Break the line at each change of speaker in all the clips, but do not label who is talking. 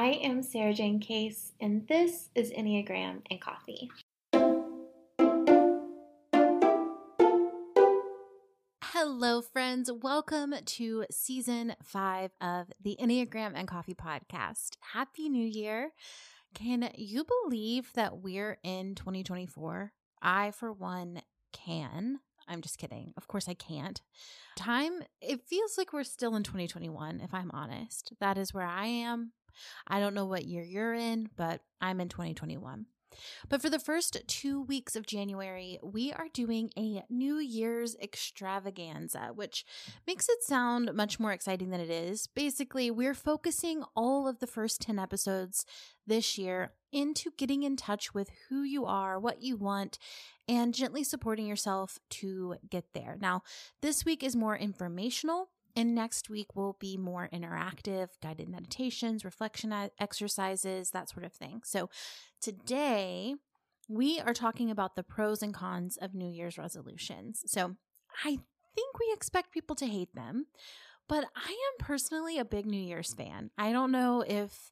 I am Sara Jane Case, and this is Enneagram and Coffee.
Hello, friends. Welcome to season five of the Enneagram and Coffee podcast. Happy New Year. Can you believe that we're in 2024? I, for one, can. I'm just kidding. Of course, I can't. Time, it feels like we're still in 2021, if I'm honest. That is where I am. I don't know what year you're in, but I'm in 2021. But for the first two weeks of January, we are doing a New Year's extravaganza, which makes it sound much more exciting than it is. Basically, we're focusing all of the first 10 episodes this year into getting in touch with who you are, what you want, and gently supporting yourself to get there. Now, this week is more informational. And next week will be more interactive, guided meditations, reflection exercises, that sort of thing. So today we are talking about the pros and cons of New Year's resolutions. So I think we expect people to hate them, but I am personally a big New Year's fan. I don't know if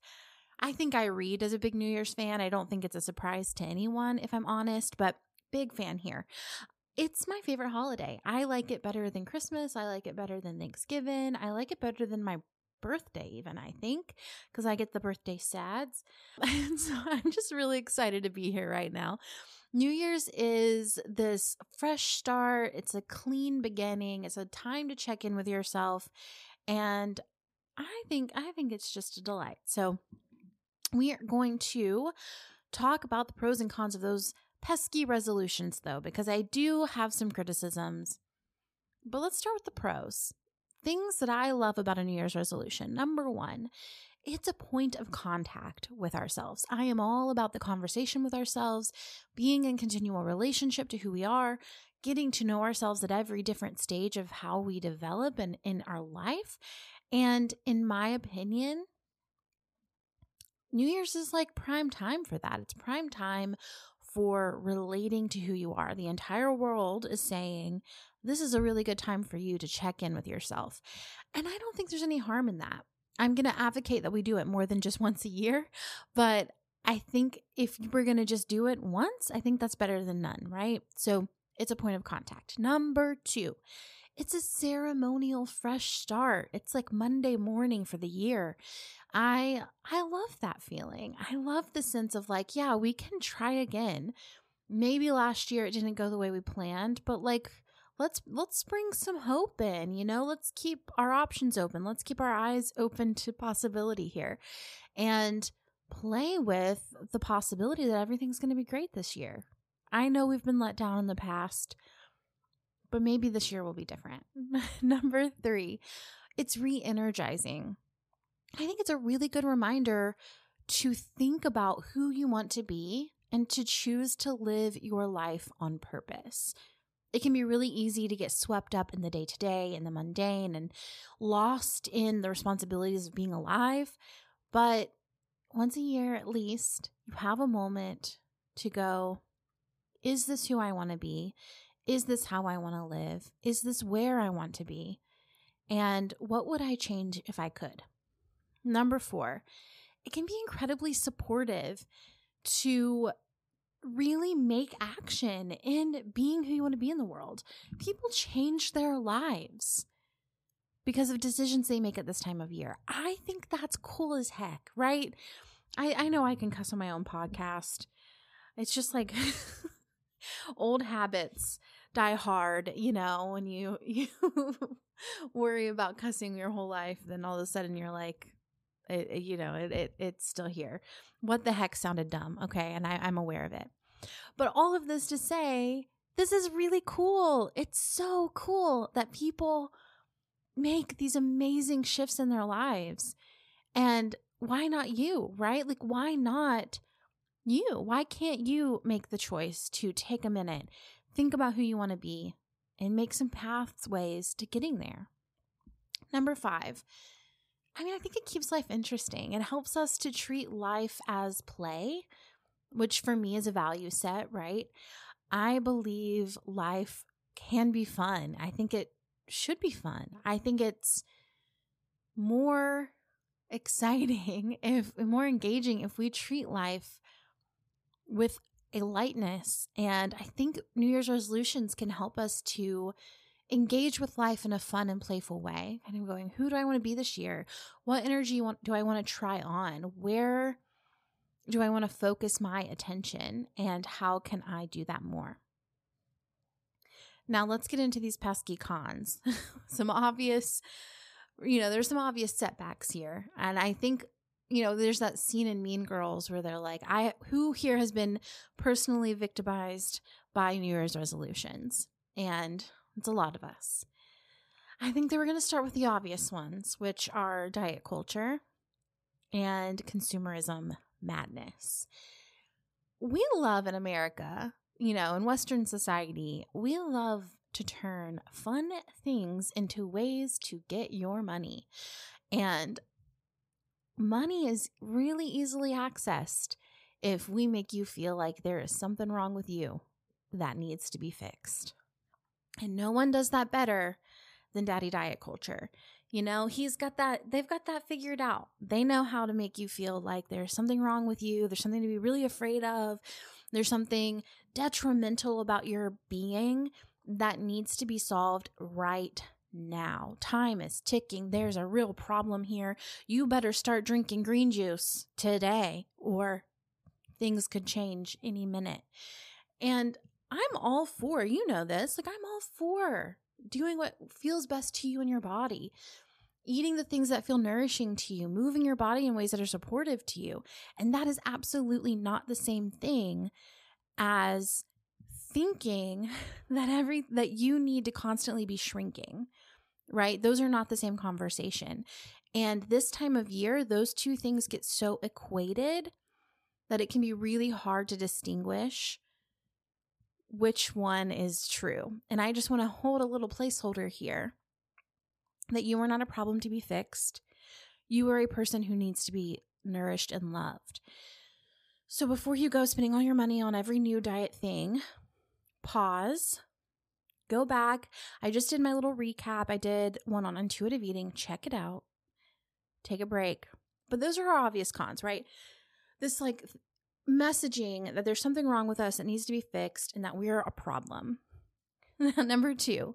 I think I read as a big New Year's fan. I don't think it's a surprise to anyone, if I'm honest, but big fan here. It's my favorite holiday. I like mm. it better than Christmas. I like it better than Thanksgiving. I like it better than my birthday, even, I think, because I get the birthday sads. And so I'm just really excited to be here right now. New Year's is this fresh start, it's a clean beginning, it's a time to check in with yourself. And I think I think it's just a delight. So we are going to talk about the pros and cons of those pesky resolutions, though, because I do have some criticisms. But let's start with the pros. Things that I love about a New Year's resolution. Number one, it's a point of contact with ourselves. I am all about the conversation with ourselves, being in continual relationship to who we are, getting to know ourselves at every different stage of how we develop and in our life. And in my opinion, New Year's is like prime time for that. It's prime time for relating to who you are. The entire world is saying this is a really good time for you to check in with yourself. And I don't think there's any harm in that. I'm going to advocate that we do it more than just once a year, but I think if we're going to just do it once, I think that's better than none, right? So it's a point of contact. Number two, it's a ceremonial fresh start. It's like Monday morning for the year. I I love that feeling. I love the sense of like, yeah, we can try again. Maybe last year it didn't go the way we planned, but like let's let's bring some hope in, you know? Let's keep our options open. Let's keep our eyes open to possibility here. And play with the possibility that everything's going to be great this year. I know we've been let down in the past, but maybe this year will be different. Number 3, it's re-energizing. I think it's a really good reminder to think about who you want to be and to choose to live your life on purpose. It can be really easy to get swept up in the day to day and the mundane and lost in the responsibilities of being alive. But once a year at least, you have a moment to go, is this who I want to be? Is this how I want to live? Is this where I want to be? And what would I change if I could? Number four, it can be incredibly supportive to really make action in being who you want to be in the world. People change their lives because of decisions they make at this time of year. I think that's cool as heck, right? I, I know I can cuss on my own podcast. It's just like old habits die hard, you know, when you you worry about cussing your whole life, then all of a sudden you're like, it, it, you know, it, it it's still here. What the heck sounded dumb? Okay, and I, I'm aware of it. But all of this to say, this is really cool. It's so cool that people make these amazing shifts in their lives. And why not you, right? Like, why not you? Why can't you make the choice to take a minute, think about who you want to be, and make some pathways to getting there? Number five, I mean, I think it keeps life interesting. It helps us to treat life as play, which for me is a value set, right? I believe life can be fun. I think it should be fun. I think it's more exciting if more engaging if we treat life with a lightness and i think new year's resolutions can help us to engage with life in a fun and playful way kind of going who do i want to be this year what energy do i want to try on where do i want to focus my attention and how can i do that more now let's get into these pesky cons. some obvious, you know, there's some obvious setbacks here. And I think, you know, there's that scene in Mean Girls where they're like, I who here has been personally victimized by New Year's resolutions? And it's a lot of us. I think they were going to start with the obvious ones, which are diet culture and consumerism madness. We love in America you know, in Western society, we love to turn fun things into ways to get your money. And money is really easily accessed if we make you feel like there is something wrong with you that needs to be fixed. And no one does that better than Daddy Diet Culture. You know, he's got that, they've got that figured out. They know how to make you feel like there's something wrong with you, there's something to be really afraid of, there's something detrimental about your being that needs to be solved right now. Time is ticking. There's a real problem here. You better start drinking green juice today, or things could change any minute. And I'm all for, you know this, like I'm all for doing what feels best to you and your body. Eating the things that feel nourishing to you, moving your body in ways that are supportive to you. And that is absolutely not the same thing as thinking that every that you need to constantly be shrinking right? Those are not the same conversation. And this time of year those two things get so equated that it can be really hard to distinguish which one is true. And i just want to hold a little placeholder here that you are not a problem to be fixed. You are a person who needs to be nourished and loved. So before you go spending all your money on every new diet thing, pause, go back. I just did my little recap. I did one on intuitive eating. Check it out. Take a break. But those are our obvious cons, right? This like messaging that there's something wrong with us that needs to be fixed and that we're a problem. Number two,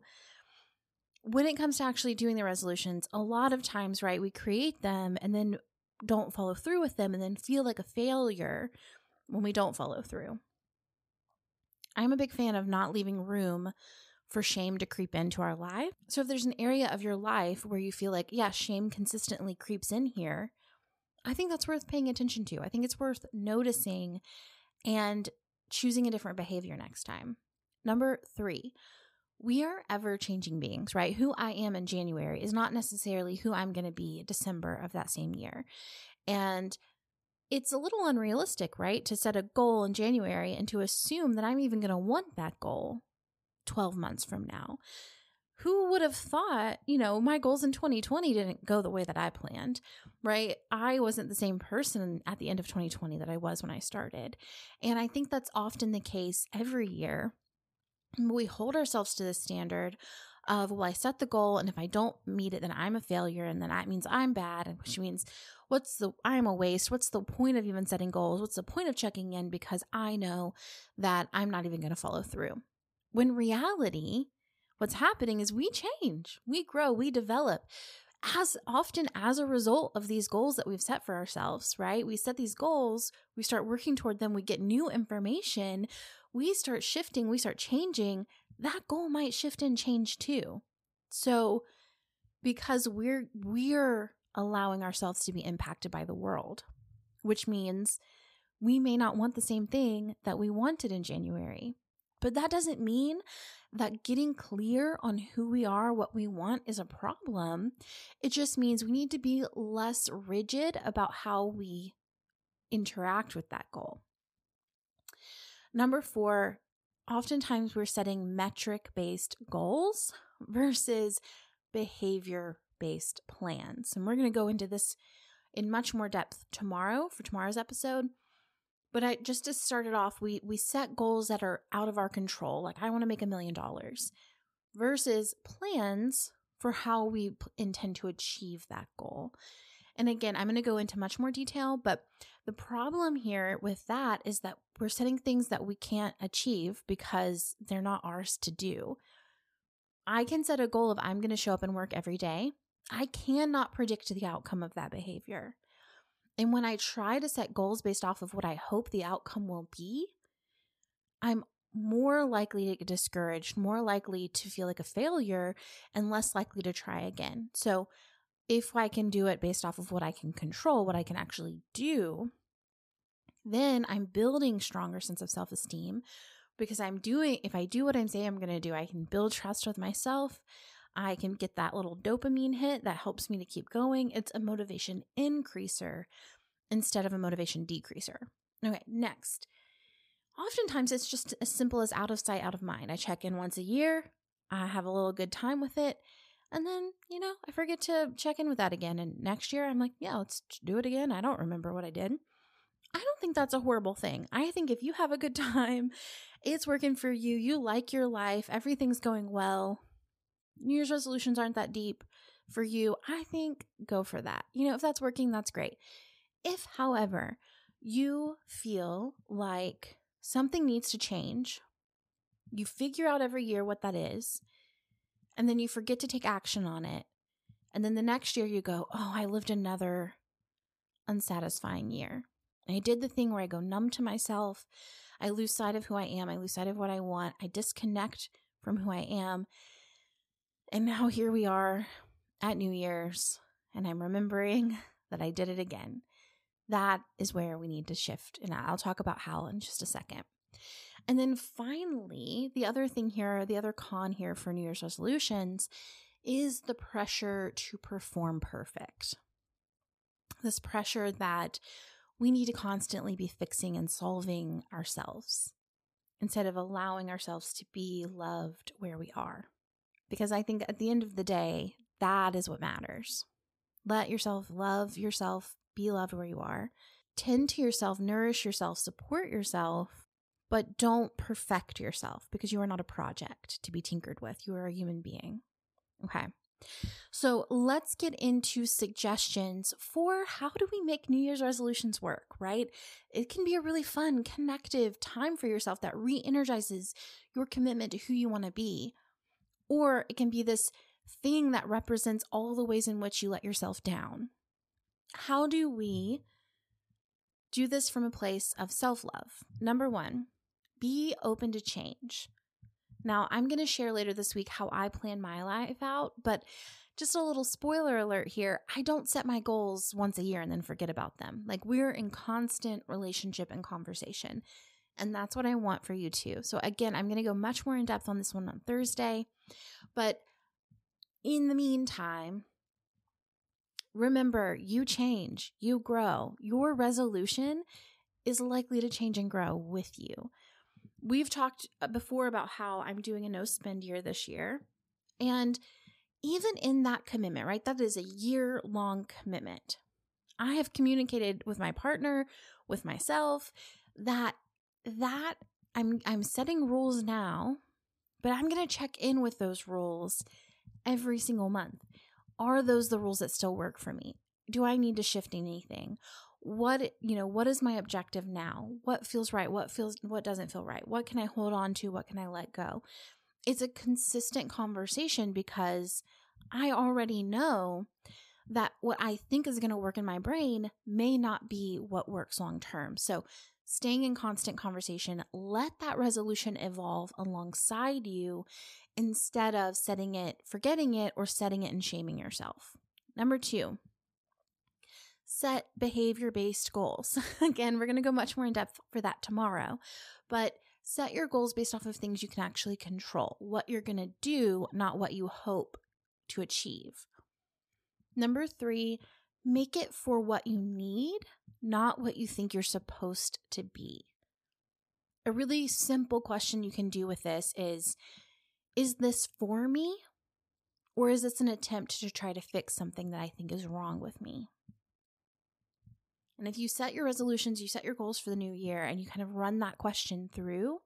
when it comes to actually doing the resolutions, a lot of times, right, we create them and then don't follow through with them and then feel like a failure when we don't follow through. I'm a big fan of not leaving room for shame to creep into our life. So if there's an area of your life where you feel like, yeah, shame consistently creeps in here, I think that's worth paying attention to. I think it's worth noticing and choosing a different behavior next time. Number three, we are ever changing beings, right? Who I am in January is not necessarily who I'm going to be December of that same year. And it's a little unrealistic, right? To set a goal in January and to assume that I'm even going to want that goal 12 months from now. Who would have thought, you know, my goals in 2020 didn't go the way that I planned, right? I wasn't the same person at the end of 2020 that I was when I started. And I think that's often the case every year we hold ourselves to the standard of well i set the goal and if i don't meet it then i'm a failure and then that means i'm bad And which means what's the i'm a waste what's the point of even setting goals what's the point of checking in because i know that i'm not even going to follow through when reality what's happening is we change we grow we develop as often as a result of these goals that we've set for ourselves, right? We set these goals, we start working toward them, we get new information, we start shifting, we start changing, that goal might shift and change too. So because we're we're allowing ourselves to be impacted by the world, which means we may not want the same thing that we wanted in January. But that doesn't mean that getting clear on who we are, what we want is a problem. It just means we need to be less rigid about how we interact with that goal. Number four, oftentimes we're setting metric based goals versus behavior based plans. And we're going to go into this in much more depth tomorrow for tomorrow's episode. But I just to start it off, we we set goals that are out of our control. Like I want to make a million dollars versus plans for how we p- intend to achieve that goal. And again, I'm going to go into much more detail, but the problem here with that is that we're setting things that we can't achieve because they're not ours to do. I can set a goal of I'm going to show up and work every day. I cannot predict the outcome of that behavior. And when I try to set goals based off of what I hope the outcome will be, I'm more likely to get discouraged, more likely to feel like a failure, and less likely to try again. So, if I can do it based off of what I can control, what I can actually do, then I'm building stronger sense of self-esteem because I'm doing if I do what I'm saying I'm going to do, I can build trust with myself. I can get that little dopamine hit that helps me to keep going. It's a motivation increaser instead of a motivation decreaser. Okay, next. Oftentimes it's just as simple as out of sight, out of mind. I check in once a year, I have a little good time with it, and then, you know, I forget to check in with that again. And next year I'm like, yeah, let's do it again. I don't remember what I did. I don't think that's a horrible thing. I think if you have a good time, it's working for you, you like your life, everything's going well, New Year's resolutions aren't that deep for you, I think go for that. You know, if that's working, that's great. If, however, you feel like something needs to change, you figure out every year what that is, and then you forget to take action on it. And then the next year you go, oh, I lived another unsatisfying year. I did the thing where I go numb to myself. I lose sight of who I am. I lose sight of what I want. I disconnect from who I am. And now here we are at New Year's, and I'm remembering that I did it again. That is where we need to shift. And I'll talk about how in just a second. And then finally, the other thing here, the other con here for New Year's resolutions is the pressure to perform perfect. This pressure that we need to constantly be fixing and solving ourselves instead of allowing ourselves to be loved where we are. Because I think at the end of the day, that is what matters. Let yourself love yourself, be loved where you are. Tend to yourself, nourish yourself, support yourself, but don't perfect yourself because you are not a project to be tinkered with. You are a human being. Okay. So let's get into suggestions for how do we make New Year's resolutions work, right? It can be a really fun, connective time for yourself that re energizes your commitment to who you want to be. Or it can be this thing that represents all the ways in which you let yourself down. How do we do this from a place of self love? Number one, be open to change. Now, I'm going to share later this week how I plan my life out, but just a little spoiler alert here I don't set my goals once a year and then forget about them. Like, we're in constant relationship and conversation. And that's what I want for you too. So, again, I'm going to go much more in depth on this one on Thursday. But in the meantime, remember you change, you grow. Your resolution is likely to change and grow with you we've talked uh, before about how I'm doing a no spend year this year. And even in that commitment, right? That is a year long commitment. I have communicated with my partner, with myself that that I'm I'm setting rules now, but I'm going to check in with those rules every single month. Are those the rules that still work for me? Do I need to shift anything? what you know what is my objective now what feels right what feels what doesn't feel right what can i hold on to what can i let go it's a consistent conversation because i already know that what i think is going to work in my brain may not be what works long term so staying in constant conversation let that resolution evolve alongside you instead of setting it forgetting it or setting it and shaming yourself number 2 set behavior based goals. Again, we're going to go much more in depth for that tomorrow, but set your goals based off of things you can actually control, what you're going to do, not what you hope to achieve. Number three, make it for what you need, not what you think you're supposed to be. A really simple question you can do with this is Is this for me? Or is this an attempt to try to fix something that I think is wrong with me? And if you set your resolutions, you set your goals for the new year, and you kind of run that question through,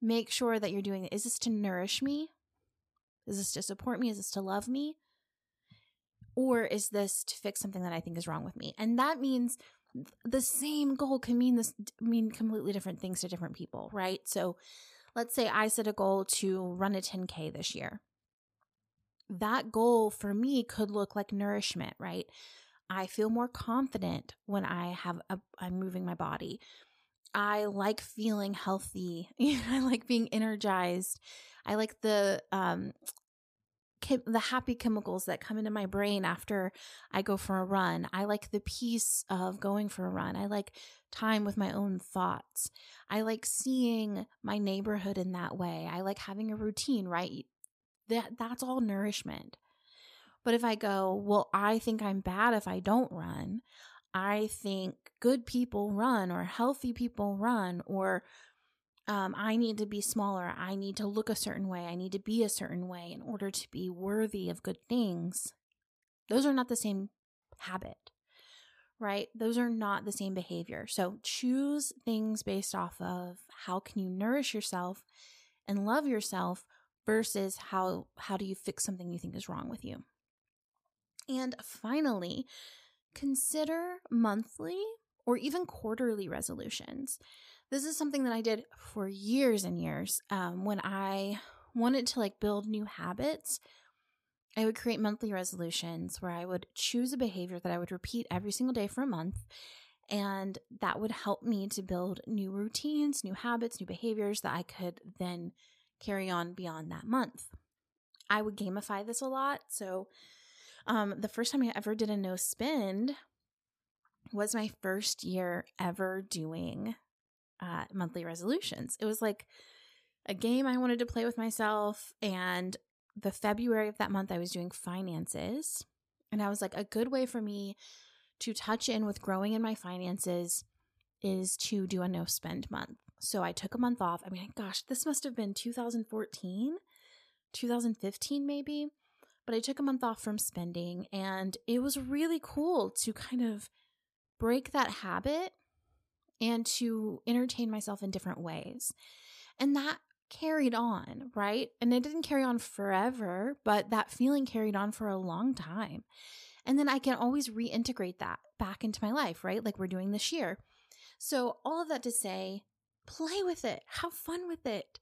make sure that you're doing is this to nourish me? Is this to support me? Is this to love me? Or is this to fix something that I think is wrong with me? And that means the same goal can mean this mean completely different things to different people, right? So let's say I set a goal to run a 10K this year. That goal for me could look like nourishment, right? I feel more confident when I have a, I'm moving my body. I like feeling healthy. I like being energized. I like the um the happy chemicals that come into my brain after I go for a run. I like the peace of going for a run. I like time with my own thoughts. I like seeing my neighborhood in that way. I like having a routine, right? That that's all nourishment. But if I go, well, I think I'm bad if I don't run. I think good people run or healthy people run or um, I need to be smaller. I need to look a certain way. I need to be a certain way in order to be worthy of good things. Those are not the same habit, right? Those are not the same behavior. So choose things based off of how can you nourish yourself and love yourself versus how how do you fix something you think is wrong with you. And finally, consider monthly or even quarterly resolutions. This is something that I did for years and years. Um, when I wanted to like build new habits, I would create monthly resolutions where I would choose a behavior that I would repeat every single day for a month. And that would help me to build new routines, new habits, new behaviors that I could then carry on beyond that month. I would gamify this a lot. So, um, the first time I ever did a no spend was my first year ever doing uh, monthly resolutions. It was like a game I wanted to play with myself. And the February of that month, I was doing finances. And I was like, a good way for me to touch in with growing in my finances is to do a no spend month. So I took a month off. I mean, gosh, this must have been 2014, 2015, maybe. But I took a month off from spending, and it was really cool to kind of break that habit and to entertain myself in different ways. And that carried on, right? And it didn't carry on forever, but that feeling carried on for a long time. And then I can always reintegrate that back into my life, right? Like we're doing this year. So, all of that to say, play with it, have fun with it.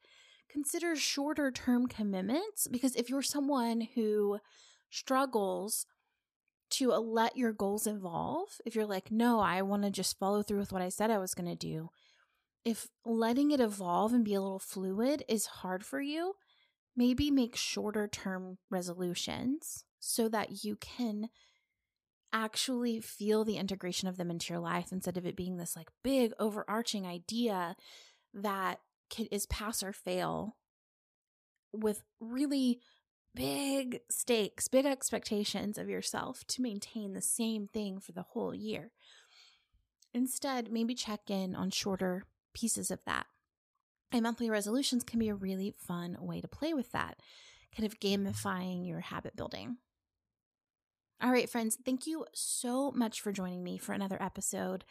Consider shorter term commitments because if you're someone who struggles to uh, let your goals evolve, if you're like, no, I want to just follow through with what I said I was going to do, if letting it evolve and be a little fluid is hard for you, maybe make shorter term resolutions so that you can actually feel the integration of them into your life instead of it being this like big overarching idea that is pass or fail with really big stakes, big expectations of yourself to maintain the same thing for the whole year. Instead, maybe check in on shorter pieces of that. And monthly resolutions can be a really fun way to play with that, kind of gamifying your habit building. All right, friends, thank you so much for joining me for another episode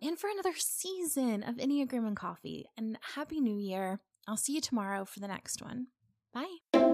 and for another season of Enneagram and Coffee. And Happy New Year. I'll see you tomorrow for the next one. Bye.